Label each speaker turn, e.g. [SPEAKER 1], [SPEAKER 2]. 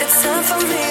[SPEAKER 1] It's time for me